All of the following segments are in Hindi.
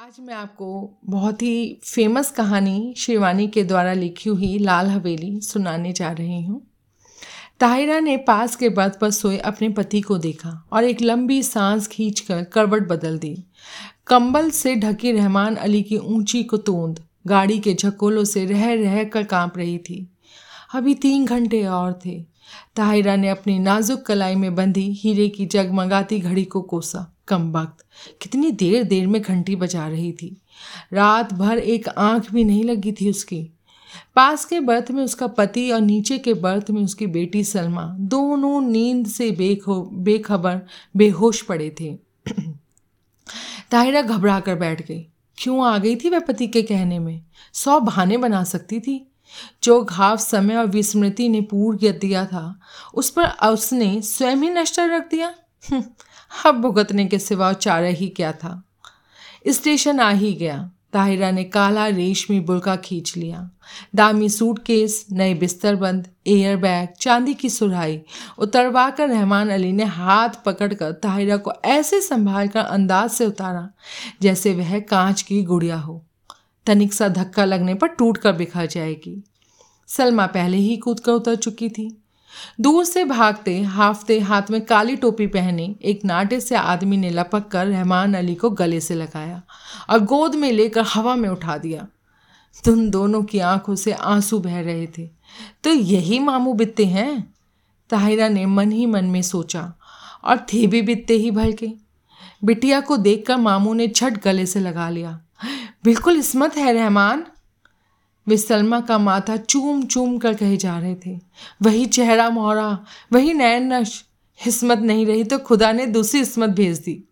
आज मैं आपको बहुत ही फ़ेमस कहानी शिवानी के द्वारा लिखी हुई लाल हवेली सुनाने जा रही हूँ। ताहिरा ने पास के बर्थ पर सोए अपने पति को देखा और एक लंबी सांस खींचकर करवट बदल दी। कंबल से ढकी रहमान अली की ऊँची कुतूंद गाड़ी के झकोलों से रह रह कर काँप रही थी। अभी तीन घंटे और थे। ताहिरा ने अपनी नाजुक कलाई में बंधी हीरे की जगमगाती घड़ी को कोसा। कम वक्त। कितनी देर देर में घंटी बजा रही थी। रात भर एक आँख भी नहीं लगी थी उसकी। पास के बर्थ में उसका पति और नीचे के बर्थ में उसकी बेटी सलमा दोनों नींद से बेखो बेखबर बेहोश पड़े थे। ताहिरा घबरा कर बैठ गई। क्यों आ गई थी वह पति के कहने में? सौ बहाने बना सकती थी। जो घाव समय और विस्मृति ने पूर्ण दिया था उस पर उसने स्वयं ही नष्ट रख दिया? हम्म, अब भुगतने के सिवा चारा ही क्या था? स्टेशन आ ही गया। ताहिरा ने काला रेशमी बुलका खींच लिया। दामी सूटकेस, नए बिस्तर बंद, एयर बैग, चांदी की सुराही। उतरवा कर रहमान अली ने हाथ पकड़कर ताहिरा को ऐसे संभाल कर अंदाज से उतारा, जैसे वह कांच की गुड़िया हो। तनिक सा धक्का लगने पर टूट कर बिखर जाएगी। सलमा पहले ही कूद कर उतर चुकी थी। दूर से भागते हाफते हाथ में काली टोपी पहने एक नाटे से आदमी ने लपक कर रहमान अली को गले से लगाया और गोद में लेकर हवा में उठा दिया। तुम दोनों की आँखों से आँसू बह रहे थे। तो यही मामू बित्ते हैं? ताहिरा ने मन ही मन में सोचा और थे भी बित्ते ही भलके। बिटिया को देखकर मामू ने छठ गले से लगा लिया। बिल्कुल इसमत है रहमान। वे सलमा का माथा चूम चूम कर कहे जा रहे थे। वही चेहरा मोहरा, वही नैन नश। हिस्मत नहीं रही तो खुदा ने दूसरी हिस्मत भेज दी।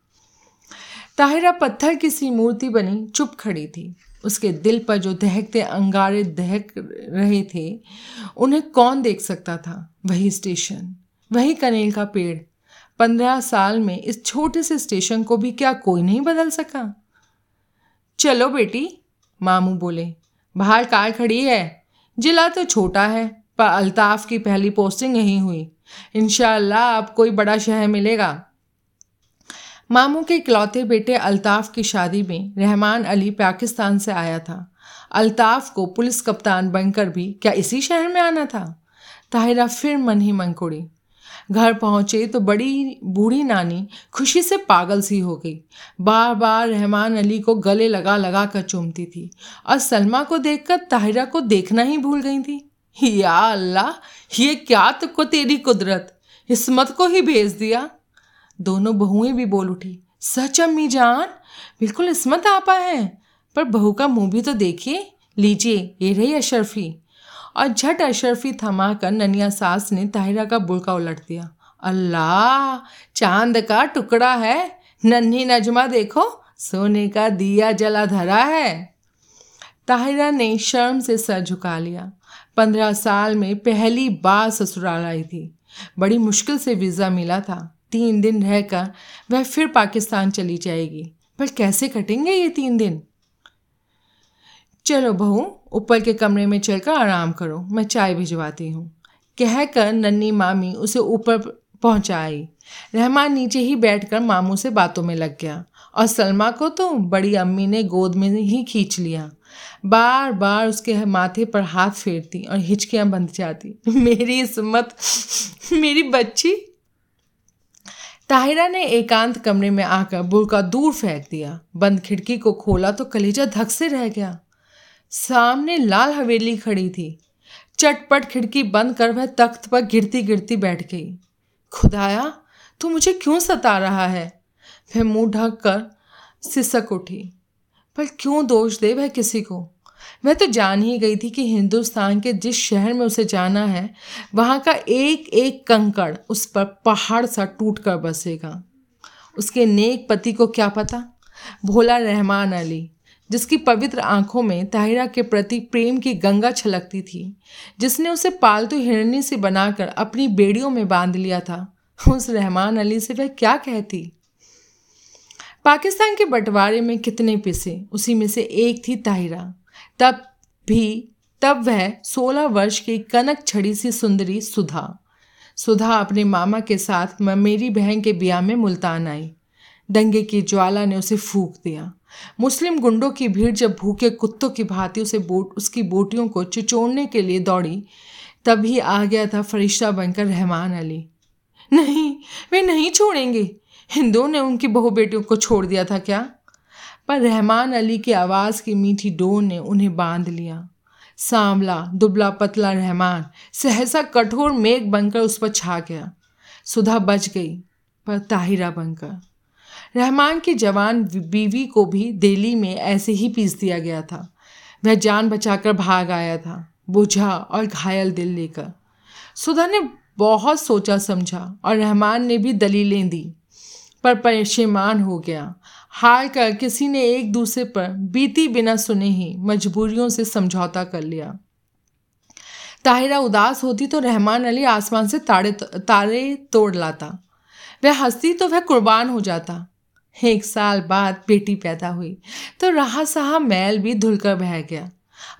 ताहिरा पत्थर की सी मूर्ति बनी, चुप खड़ी थी। उसके दिल पर जो दहकते अंगारे दहक रहे थे, उन्हें कौन देख सकता था? वही स्टेशन, वही कनेल का पेड़। पंद्रह साल में इस छोटे से स्टेशन को भी क्या कोई नहीं बदल सका? चलो बेटी, मामू बोले बाहर कार खड़ी है। जिला तो छोटा है, पर अल्ताफ़ की पहली पोस्टिंग यहीं हुई। इनशाला अब कोई बड़ा शहर मिलेगा। मामू के इकलौते बेटे अल्ताफ़ की शादी में रहमान अली पाकिस्तान से आया था। अल्ताफ़ को पुलिस कप्तान बनकर भी क्या इसी शहर में आना था? ताहिरा फिर मन ही मन कुड़ी। घर पहुँचे तो बड़ी बूढ़ी नानी खुशी से पागल सी हो गई। बार बार रहमान अली को गले लगा लगा कर चूमती थी और सलमा को देखकर ताहिरा को देखना ही भूल गई थी। या अल्लाह, ये क्या तुमको तेरी कुदरत? हिस्मत को ही भेज दिया। दोनों बहुएँ भी बोल उठी, सच अम्मी जान, बिल्कुल इसमत आपा है। पर बहू का मुँह भी तो देखिए, लीजिए, ये रही अशरफी। और झट अशरफी थमा कर ननिया सास ने ताहिरा का बुलका उलट दिया। अल्लाह, चाँद का टुकड़ा है। नन्ही नजमा देखो, सोने का दिया जला धरा है। ताहिरा ने शर्म से सर झुका लिया। पंद्रह साल में पहली बार ससुराल आई थी। बड़ी मुश्किल से वीज़ा मिला था। तीन दिन रहकर वह फिर पाकिस्तान चली जाएगी। पर कैसे कटेंगे ये तीन दिन? चलो बहू, ऊपर के कमरे में चलकर आराम करो, मैं चाय भिजवाती हूँ। कहकर नन्नी मामी उसे ऊपर पहुँचाई। रहमान नीचे ही बैठकर मामू से बातों में लग गया। और सलमा को तो बड़ी अम्मी ने गोद में ही खींच लिया। बार बार उसके माथे पर हाथ फेरती और हिचकियाँ बंध जाती। मेरी इसमत, मेरी बच्ची। ताहिरा ने एकांत कमरे में आकर बुरका दूर फेंक दिया। बंद खिड़की को खोला तो कलेजा धक से रह गया। सामने लाल हवेली खड़ी थी। चटपट खिड़की बंद कर वह तख्त पर गिरती गिरती बैठ गई। खुदाया, तू मुझे क्यों सता रहा है? वह मुँह ढक कर सिसक उठी। पर क्यों दोष दे वह किसी को? वह तो जान ही गई थी कि हिंदुस्तान के जिस शहर में उसे जाना है, वहाँ का एक एक कंकड़ उस पर पहाड़ सा टूट कर बसेगा। उसके नेक पति को क्या पता? भोला रहमान अली जिसकी पवित्र आँखों में ताहिरा के प्रति प्रेम की गंगा छलकती थी, जिसने उसे पालतू हिरणी से बनाकर अपनी बेड़ियों में बाँध लिया था। उस रहमान अली से वह क्या कहती? पाकिस्तान के बंटवारे में कितने पिसे, उसी में से एक थी ताहिरा। तब भी, तब वह सोलह वर्ष की कनक छड़ी सी सुंदरी सुधा। सुधा अपने मामा के साथ मेरी बहन के ब्याह में मुल्तान आई। दंगे की ज्वाला ने उसे फूक दिया। मुस्लिम गुंडों की भीड़ जब भूखे कुत्तों की भांति उसे बोट उसकी बोटियों को चिचोड़ने के लिए दौड़ी, तभी आ गया था फरिश्ता बनकर रहमान अली। नहीं, वे नहीं छोड़ेंगे। हिंदुओं ने उनकी बहू बेटियों को छोड़ दिया था क्या? पर रहमान अली की आवाज़ की मीठी डोर ने उन्हें बाँध लिया। सांवला, दुबला पतला रहमान, सहसा कठोर मेघ बनकर उस पर छा गया। सुधा बच गई, पर ताहिरा बनकर। रहमान की जवान बीवी को भी दिल्ली में ऐसे ही पीस दिया गया था। वह जान बचाकर भाग आया था, बुझा और घायल दिल लेकर। सुधा ने बहुत सोचा समझा और रहमान ने भी दलीलें दी, पर परेशान हो गया। हार कर किसी ने एक दूसरे पर बीती बिना सुने ही मजबूरियों से समझौता कर लिया। ताहिरा उदास होती तो रहमान अली आसमान से तारे तारे तोड़ लाता। वह हंसती तो वह कुर्बान हो जाता। एक साल बाद बेटी पैदा हुई। तो रहा सहा मैल भी धुलकर बह गया।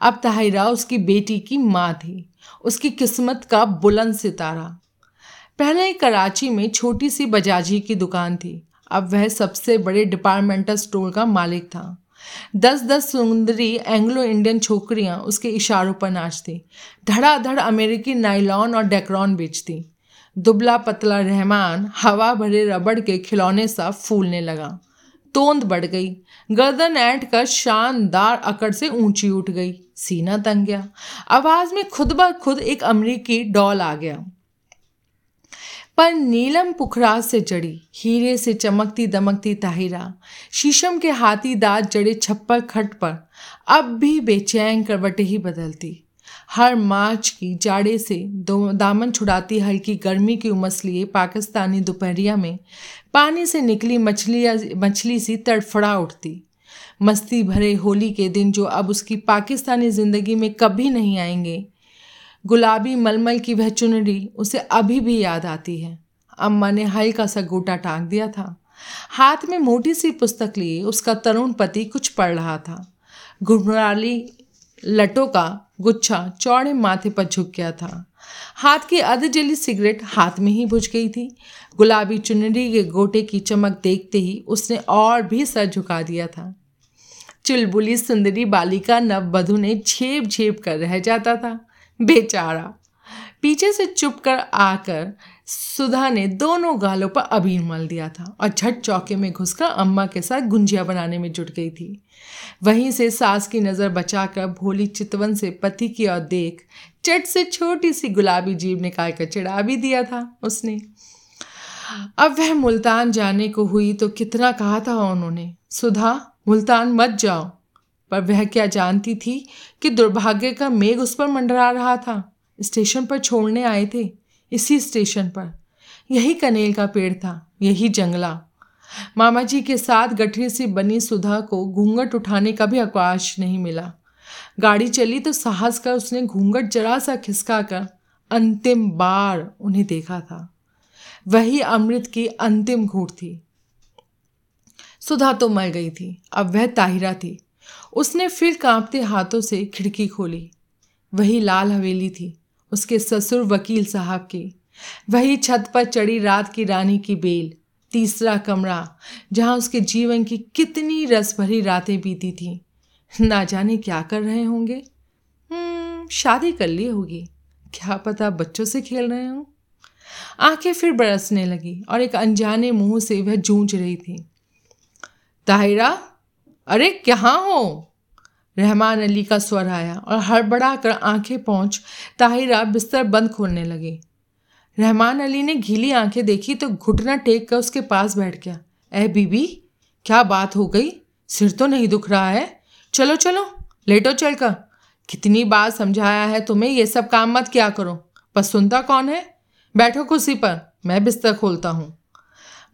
अब ताहिरा उसकी बेटी की माँ थी। उसकी किस्मत का बुलंद सितारा। पहले कराची में छोटी सी बजाजी की दुकान थी। अब वह सबसे बड़े डिपार्टमेंटल स्टोर का मालिक था। दस दस सुंदरी एंग्लो इंडियन छोकरियाँ उसके इशारों पर नाचती। धड़ाधड़ अमेरिकी नाइलॉन और डेक्रॉन बेचती। दुबला पतला रहमान हवा भरे रबड़ के खिलौने सा फूलने लगा। तोंद बढ़ गई। गर्दन ऐंठ कर शानदार अकड़ से ऊँची उठ गई। सीना तंग गया। आवाज़ में खुद ब खुद एक अमरीकी डॉल आ गया। पर नीलम पुखराज से जड़ी, हीरे से चमकती दमकती ताहिरा, शीशम के हाथी दांत जड़े छप्पर खट पर, अब भी बेचैन करवटे ही बदलती। हर मार्च की जाड़े से दामन छुड़ाती हल्की गर्मी की उमस लिए पाकिस्तानी दोपहरिया में पानी से निकली मछली मछली सी तड़फड़ा उठती। मस्ती भरे होली के दिन जो अब उसकी पाकिस्तानी ज़िंदगी में कभी नहीं आएँगे, गुलाबी मलमल की वह चुनरी उसे अभी भी याद आती है। अम्मा ने हल्का सा गोटा टांग दिया था। हाथ में मोटी सी पुस्तक लिए उसका तरुण पति कुछ पढ़ रहा था। घुमराली लटों का गुच्छा चौड़े माथे पर झुक गया था। हाथ की अध जली सिगरेट हाथ में ही बुझ गई थी। गुलाबी चुनरी के गोटे की चमक देखते ही उसने और भी सर झुका दिया था। चुलबुली सुंदरी बालिका नववधु ने झेप झेप कर रह जाता था। बेचारा पीछे से चुप कर आकर सुधा ने दोनों गालों पर अबीर मल दिया था और झट चौके में घुसकर अम्मा के साथ गुंजिया बनाने में जुट गई थी। वहीं से सास की नज़र बचाकर भोली चितवन से पति की ओर देख, चट से छोटी सी गुलाबी जीव निकाल कर चिढ़ा भी दिया था उसने। अब वह मुल्तान जाने को हुई तो कितना कहा था उन्होंने, सुधा, मुल्तान मत जाओ। पर वह क्या जानती थी कि दुर्भाग्य का मेघ उस पर मंडरा रहा था, स्टेशन पर छोड़ने आए थे? इसी स्टेशन पर। यही कनेल का पेड़ था, यही जंगला। मामा जी के साथ गठरी से बनी सुधा को घूंघट उठाने का भी अवकाश नहीं मिला। गाड़ी चली तो साहस कर उसने घूंघट जरा सा खिसका कर अंतिम बार उन्हें देखा था। वही अमृत की अंतिम घूट थी। सुधा तो मर गई थी, अब वह ताहिरा थी। उसने फिर कांपते हाथों से खिड़की खोली। वही लाल हवेली थी। उसके ससुर वकील साहब के। वही छत पर चढ़ी रात की रानी की बेल तीसरा कमरा जहाँ उसके जीवन की कितनी रस भरी रातें बीती थी। ना जाने क्या कर रहे होंगे। हम्म, शादी कर ली होगी। क्या पता बच्चों से खेल रहे हों। आँखें फिर बरसने लगी और एक अनजाने मुँह से वह जूझ रही थी। ताहिरा अरे कहाँ हो? रहमान अली का स्वर आया और हड़बड़ा कर आँखें पहुँच ताहिरा बिस्तर बंद खोलने लगी। रहमान अली ने घीली आँखें देखी तो घुटना टेक कर उसके पास बैठ गया। ए बीबी, क्या बात हो गई? सिर तो नहीं दुख रहा है? चलो चलो, लेटो चल कर कितनी बार समझाया है तुम्हें ये सब काम मत क्या करो। पर सुनता कौन है? बैठो कुर्सी पर, मैं बिस्तर खोलता हूँ।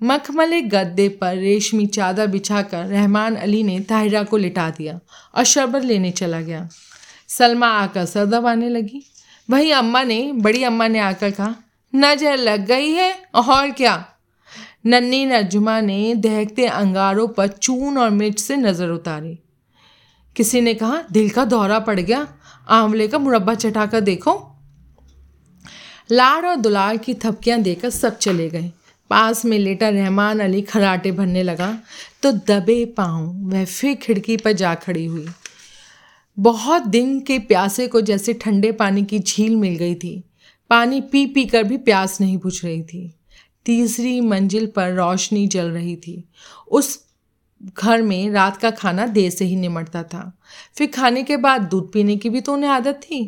मखमले गद्दे पर रेशमी चादर बिछाकर रहमान अली ने ताहिरा को लिटा दिया और शरबत लेने चला गया। सलमा आकर सर दबाने लगी। वही अम्मा ने, बड़ी अम्मा ने आकर कहा, नज़र लग गई है और क्या? नन्नी नजुमा ने दहकते अंगारों पर चून और मिर्च से नज़र उतारी। किसी ने कहा, दिल का दौरा पड़ गया, आंवले का मुरब्बा चटाकर देखो। लाड़ और दुलार की थपकियाँ देकर सब चले गए। पास में लेटा रहमान अली खराटे भरने लगा तो दबे पाँव वह फिर खिड़की पर जा खड़ी हुई। बहुत दिन के प्यासे को जैसे ठंडे पानी की झील मिल गई थी। पानी पी पी कर भी प्यास नहीं बुझ रही थी। तीसरी मंजिल पर रोशनी जल रही थी। उस घर में रात का खाना देर से ही निमटता था। फिर खाने के बाद दूध पीने की भी तो उन्हें आदत थी।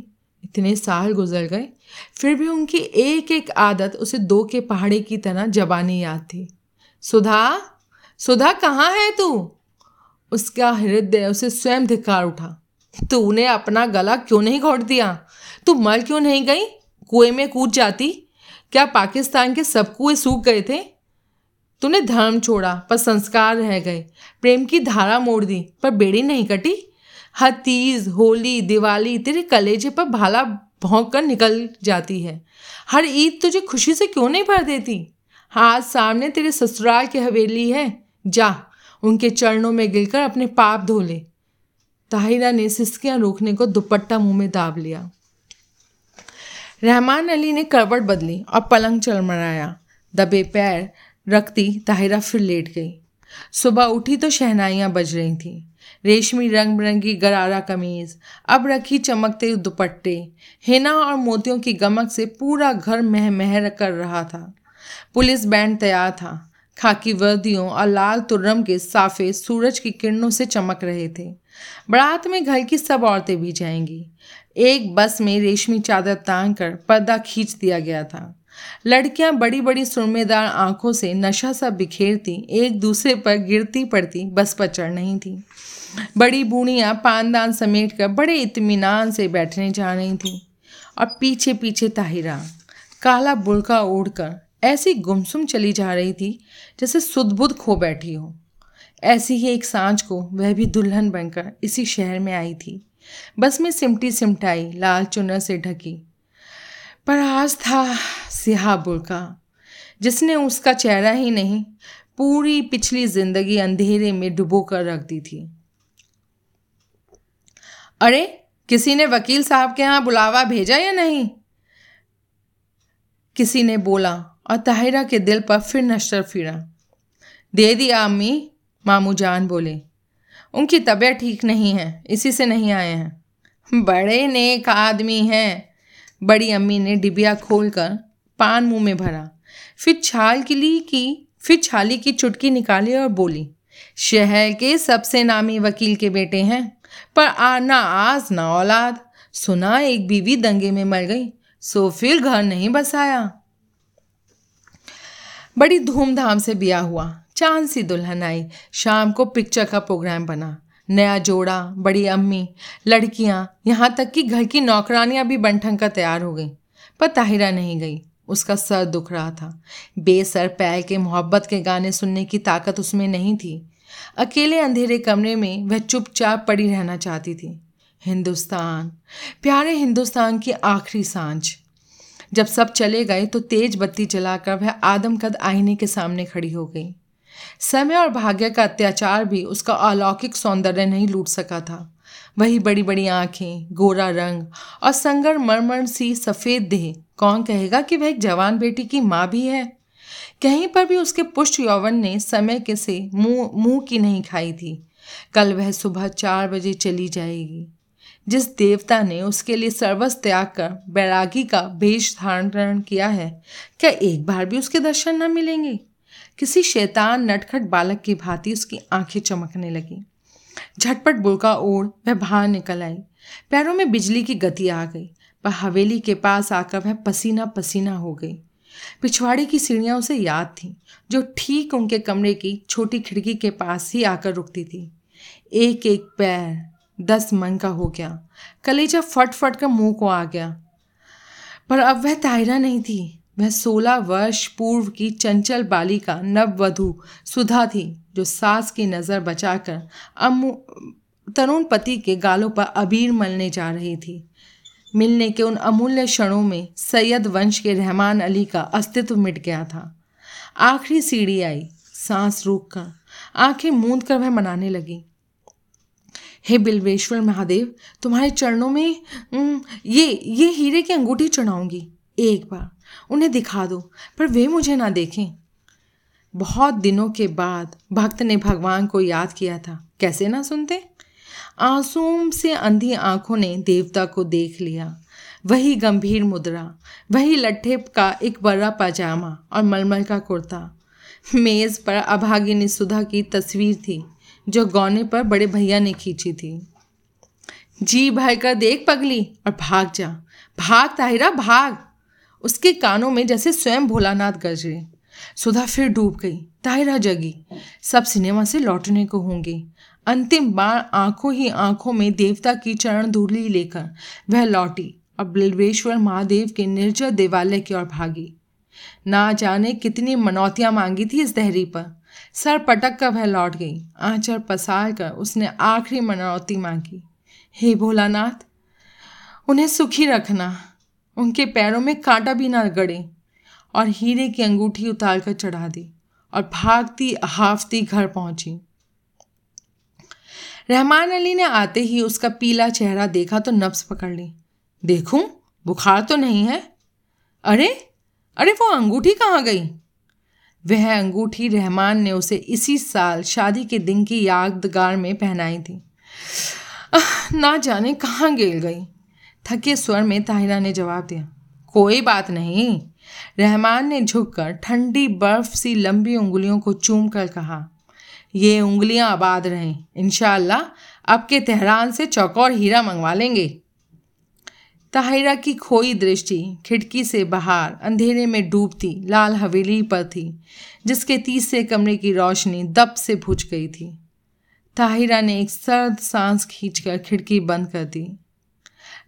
इतने साल गुजर गए फिर भी उनकी एक एक आदत उसे दो के पहाड़े की तरह जबानी याद थी। सुधा सुधा, कहाँ है तू? उसका हृदय, उसे स्वयं धिकार उठा। तूने अपना गला क्यों नहीं घोट दिया? तू मर क्यों नहीं गई? कुएँ में कूद जाती? क्या पाकिस्तान के सब कुएँ सूख गए थे? तूने धर्म छोड़ा, पर संस्कार रह गए। प्रेम की धारा मोड़ दी, पर बेड़ी नहीं कटी। हर तीज, होली, दिवाली, तेरे कलेजे पर भाला भोंक कर निकल जाती है। हर ईद तुझे खुशी से क्यों नहीं भर देती? हाथ सामने तेरे ससुराल की हवेली है। जा, उनके चरणों में गिरकर अपने पाप धो ले। ताहिरा ने सिस्कियाँ रोकने को दुपट्टा मुँह में दाब लिया। रहमान अली ने करवट बदली और पलंग चल मराया दबे पैर रखती ताहिरा फिर लेट गई। सुबह उठी तो शहनाइयाँ बज रही थीं। रेशमी रंग बिरंगी गरारा कमीज, अब रखी चमकते दुपट्टे, हिना और मोतियों की गमक से पूरा घर मह महर कर रहा था। पुलिस बैंड तैयार था। खाकी वर्दियों और लाल तुर्रम के साफे सूरज की किरणों से चमक रहे थे। बारात में घर की सब औरतें भी जाएँगी। एक बस में रेशमी चादर तांग कर पर्दा खींच दिया गया था। लड़कियाँ बड़ी बड़ी सुरमेदार आँखों से नशा सा बिखेरती, एक दूसरे पर गिरती पड़ती, बस पर चढ़ नहीं थी। बड़ी बूढ़ियाँ पानदान समेट कर बड़े इतमान से बैठने जा रही थी। और पीछे पीछे ताहिरा, काला बुड़का ओढ़कर ऐसी गुमसुम चली जा रही थी जैसे सुदबुद खो बैठी हो। ऐसी ही एक साँझ को वह भी दुल्हन बनकर इसी शहर में आई थी। बस में सिमटी सिमटाई, लाल चुनर से ढकी। पर आज था सिहा बुड़का जिसने उसका चेहरा ही नहीं, पूरी पिछली ज़िंदगी अंधेरे में डुबो कर रख दी थी। अरे, किसी ने वकील साहब के यहाँ बुलावा भेजा या नहीं? किसी ने बोला और ताहिरा के दिल पर फिर नश्तर फिरा। दे दिया अम्मी, मामू जान बोले। उनकी तबीयत ठीक नहीं है, इसी से नहीं आए हैं। बड़े नेक आदमी हैं। बड़ी अम्मी ने डिबिया खोलकर पान मुँह में भरा। फिर छाल की ली की, फिर छाली की चुटकी निकाली और बोली, शहर के सबसे नामी वकील के बेटे हैं, पर आ, ना आज, ना औलाद। सुना, एक बीवी दंगे में मर गई, सो फिर घर नहीं बसाया। बड़ी धूमधाम से ब्याह हुआ। चाँद सी दुल्हन आई शाम को पिक्चर का प्रोग्राम बना। नया जोड़ा, बड़ी अम्मी, लड़कियाँ। यहाँ तक कि घर की नौकरानियाँ भी बनठन का तैयार हो गई। पर ताहिरा नहीं गई। उसका सर दुख रहा था। बेसर पैर के मोहब्बत के गाने सुनने की ताकत उसमें नहीं थी। अकेले अंधेरे कमरे में वह चुपचाप पड़ी रहना चाहती थी। हिंदुस्तान। प्यारे हिंदुस्तान की आखिरी साँझ। जब सब चले गए तो तेज बत्ती जलाकर वह आदमकद आईने के सामने खड़ी हो गई। समय और भाग्य का अत्याचार भी उसका अलौकिक सौंदर्य नहीं लूट सका था। वही बड़ी बड़ी आँखें, गोरा रंग और संगर मरमर सी सफ़ेद देह, कौन कहेगा कि वह एक जवान बेटी की माँ भी है? कहीं पर भी उसके पुष्ट यौवन ने समय के से मुँह मुँह की नहीं खाई थी। कल वह सुबह चार बजे चली जाएगी। जिस देवता ने उसके लिए सर्वस त्याग कर बैरागी का भेष धारण किया है, क्या एक बार भी उसके दर्शन न मिलेंगे? किसी शैतान नटखट बालक की भांति उसकी आँखें चमकने लगी। झटपट बुड़का ओढ़, वह बाहर निकल आई। पैरों में बिजली की गति आ गई, पर हवेली के पास आकर वह पसीना पसीना हो गई। पिछवाड़े की सीढ़ियाँ उसे याद थीं, जो ठीक उनके कमरे की छोटी खिड़की के पास ही आकर रुकती थी। एक एक पैर दस मन का हो गया, कलेजा फट फट कर मुँह को आ गया। पर अब वह तायरा नहीं थी। वह सोलह वर्ष पूर्व की चंचल बालिका नववधु सुधा थी, जो सास की नज़र बचाकर अमु तरुण पति के गालों पर अबीर मलने जा रही थी। मिलने के उन अमूल्य क्षणों में सैयद वंश के रहमान अली का अस्तित्व मिट गया था। आखिरी सीढ़ी आई, सांस रोक कर आँखें मूंद कर वह मनाने लगी। हे बिल्वेश्वर महादेव, तुम्हारे चरणों में ये ये हीरे की अंगूठी चढ़ाऊँगी। एक बार। उन्हें दिखा दो, पर वे मुझे ना देखें। बहुत दिनों के बाद भक्त ने भगवान को याद किया था। कैसे ना सुनते? आंसुओं से अंधी आँखों ने देवता को देख लिया। वही गंभीर मुद्रा, वही लट्ठे का एक बड़ा पजामा और मलमल का कुर्ता। मेज़ पर अभागिनी सुधा की तस्वीर थी, जो गौने पर बड़े भैया ने खींची थी। जी भर कर देख पगली और भाग जा। भाग ताहिरा, भाग। उसके कानों में जैसे स्वयं भोलानाथ गरजे सुधा फिर डूब गई ताहिरा जगी। सब सिनेमा से लौटने को होंगे। अंतिम बार आँखों ही आँखों में देवता की चरण धूली लेकर वह लौटी और बिल्वेश्वर महादेव के निर्जर देवालय की ओर भागी। ना जाने कितनी मनौतियाँ मांगी थी इस दहरी पर। सर पटक कर वह लौट गई आंचर पसार कर उसने आखिरी मनौती मांगी। हे भोलानाथ, उन्हें सुखी रखना। उनके पैरों में कांटा भी ना गड़े और हीरे की अंगूठी उतार कर चढ़ा दी और भागती, हाफती घर पहुँची। रहमान अली ने आते ही उसका पीला चेहरा देखा तो नब्स पकड़ ली। देखूँ? बुखार तो नहीं है? अरे अरे वो अंगूठी कहाँ गई? वह अंगूठी रहमान ने उसे इसी साल शादी के दिन की यादगार में पहनाई थी। ना जाने कहाँ गिर गई। थके स्वर में ताहिरा ने जवाब दिया, कोई बात नहीं। रहमान ने झुककर ठंडी बर्फ़ सी लंबी उंगलियों को चूम कर कहा, ये उंगलियाँ आबाद रहें इनशाला अब के तेहरान से चौकोर हीरा मंगवा लेंगे। ताहिरा की खोई दृष्टि खिड़की से बाहर अंधेरे में डूबती लाल हवेली पर थी, जिसके तीसरे कमरे की रोशनी दब से बुझ गई थी। ताहिरा ने एक सर्द सांस खींचकर खिड़की बंद कर दी।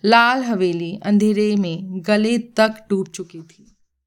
लाल हवेली अंधेरे में गले तक डूब चुकी थी।